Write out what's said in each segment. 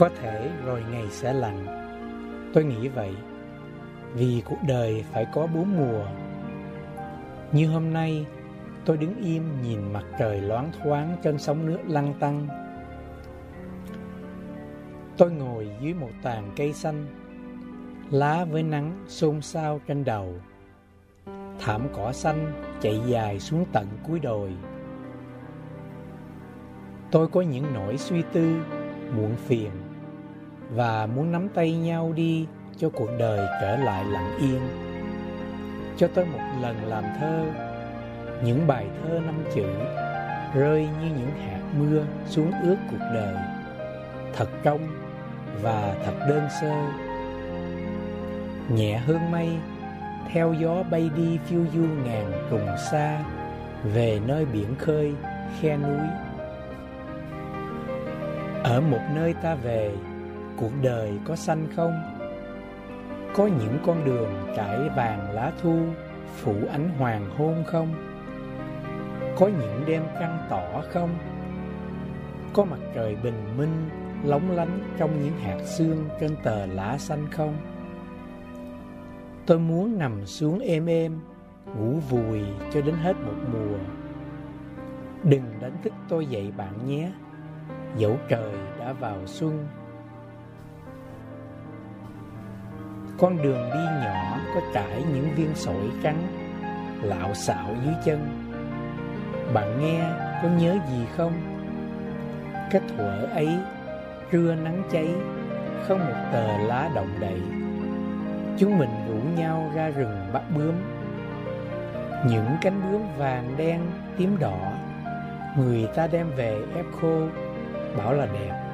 Có thể rồi ngày sẽ lạnh. Tôi nghĩ vậy. Vì cuộc đời phải có bốn mùa. Như hôm nay, tôi đứng im nhìn mặt trời loáng thoáng trên sóng nước lăn tăng. Tôi ngồi dưới một tàn cây xanh, lá với nắng xôn xao trên đầu. Thảm cỏ xanh chạy dài xuống tận cuối đồi. Tôi có những nỗi suy tư, muộn phiền và muốn nắm tay nhau đi cho cuộc đời trở lại lặng yên. Cho tôi một lần làm thơ, những bài thơ năm chữ rơi như những hạt mưa xuống ướt cuộc đời. Thật trong và thật đơn sơ. Nhẹ hơn mây, theo gió bay đi phiêu du ngàn trùng xa, về nơi biển khơi, khe núi. Ở một nơi ta về, cuộc đời có xanh không? Có những con đường trải vàng lá thu, phủ ánh hoàng hôn không? Có những đêm trăng tỏ không? Có mặt trời bình minh lóng lánh trong những hạt sương trên tờ lá xanh không? Tôi muốn nằm xuống êm êm, ngủ vùi cho đến hết một mùa. Đừng đánh thức tôi dậy bạn nhé, dẫu trời đã vào xuân. Con đường đi nhỏ có trải những viên sỏi trắng, lạo xạo dưới chân. Bạn nghe có nhớ gì không? Cái thuở ấy trưa nắng cháy Không một tờ lá động đậy Chúng mình rủ nhau ra rừng bắt bướm Những cánh bướm vàng đen tím đỏ Người ta đem về ép khô Bảo là đẹp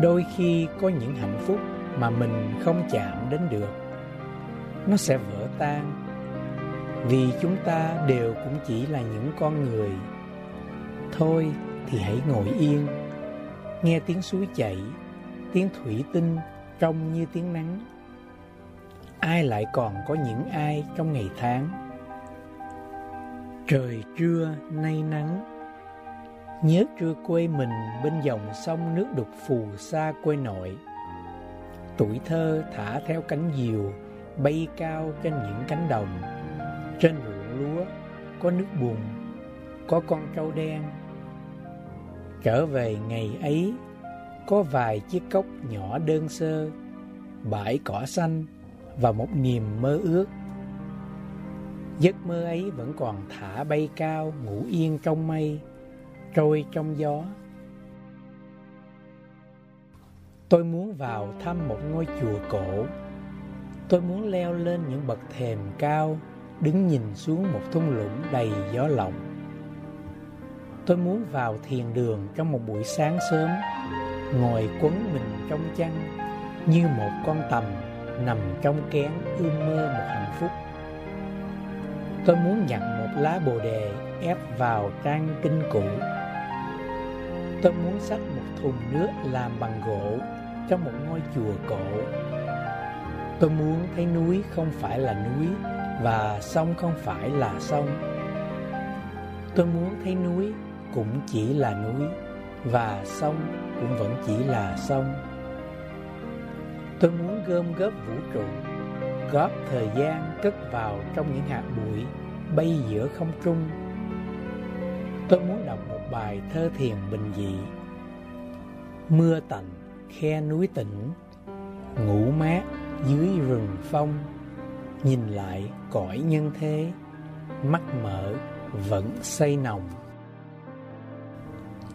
Đôi khi có những hạnh phúc Mà mình không chạm đến được. Nó sẽ vỡ tan. Vì chúng ta đều cũng chỉ là những con người. Thôi thì hãy ngồi yên, nghe tiếng suối chảy, tiếng thủy tinh trong như tiếng nắng. Ai lại còn có những ai trong ngày tháng? Trời trưa nay nắng, nhớ trưa quê mình bên dòng sông nước đục phù sa quê nội. Tuổi thơ thả theo cánh diều, bay cao trên những cánh đồng. Trên ruộng lúa có nước bùn, có con trâu đen Trở về ngày ấy, có vài chiếc cốc nhỏ đơn sơ, bãi cỏ xanh và một niềm mơ ước. Giấc mơ ấy vẫn còn thả bay cao, ngủ yên trong mây, trôi trong gió. Tôi muốn vào thăm một ngôi chùa cổ. Tôi muốn leo lên những bậc thềm cao, đứng nhìn xuống một thung lũng đầy gió lộng. Tôi muốn vào thiền đường trong một buổi sáng sớm Ngồi quấn mình trong chăn Như một con tầm nằm trong kén ươm mơ một hạnh phúc Tôi muốn nhặt một lá bồ đề ép vào trang kinh cũ Tôi muốn xách một thùng nước làm bằng gỗ trong một ngôi chùa cổ Tôi muốn thấy núi không phải là núi và sông không phải là sông Tôi muốn thấy núi cũng chỉ là núi và sông cũng vẫn chỉ là sông. Tôi muốn gom góp vũ trụ, góp thời gian cất vào trong những hạt bụi bay giữa không trung. Tôi muốn đọc một bài thơ thiền bình dị. Mưa tạnh, khe núi tỉnh, ngủ mát dưới rừng phong, nhìn lại cõi nhân thế, mắt mở vẫn say nồng.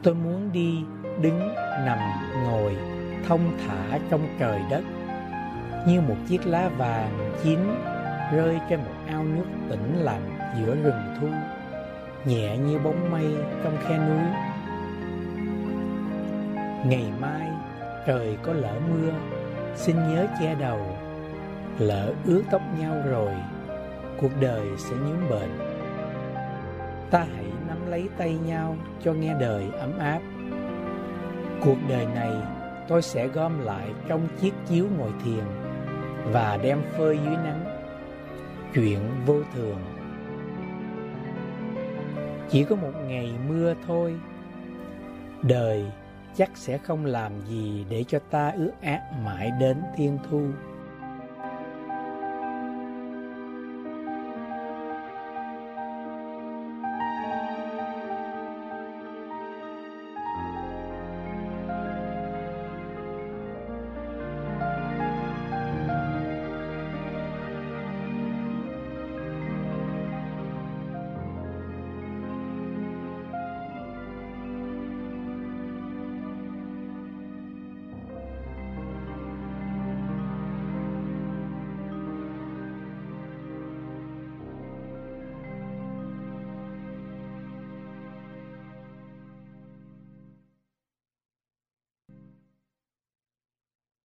Tôi muốn đi, đứng, nằm, ngồi, thông thả trong trời đất Như một chiếc lá vàng chín rơi trên một ao nước tĩnh lặng giữa rừng thu Nhẹ như bóng mây trong khe núi Ngày mai trời có lỡ mưa, Xin nhớ che đầu, Lỡ ướt tóc nhau rồi, Cuộc đời sẽ nhúm bệnh Ta hãy nắm lấy tay nhau cho nghe đời ấm áp. Cuộc đời này tôi sẽ gom lại trong chiếc chiếu ngồi thiền và đem phơi dưới nắng. Chuyện vô thường. Chỉ có một ngày mưa thôi. Đời chắc sẽ không làm gì để cho ta ước ác mãi đến thiên thu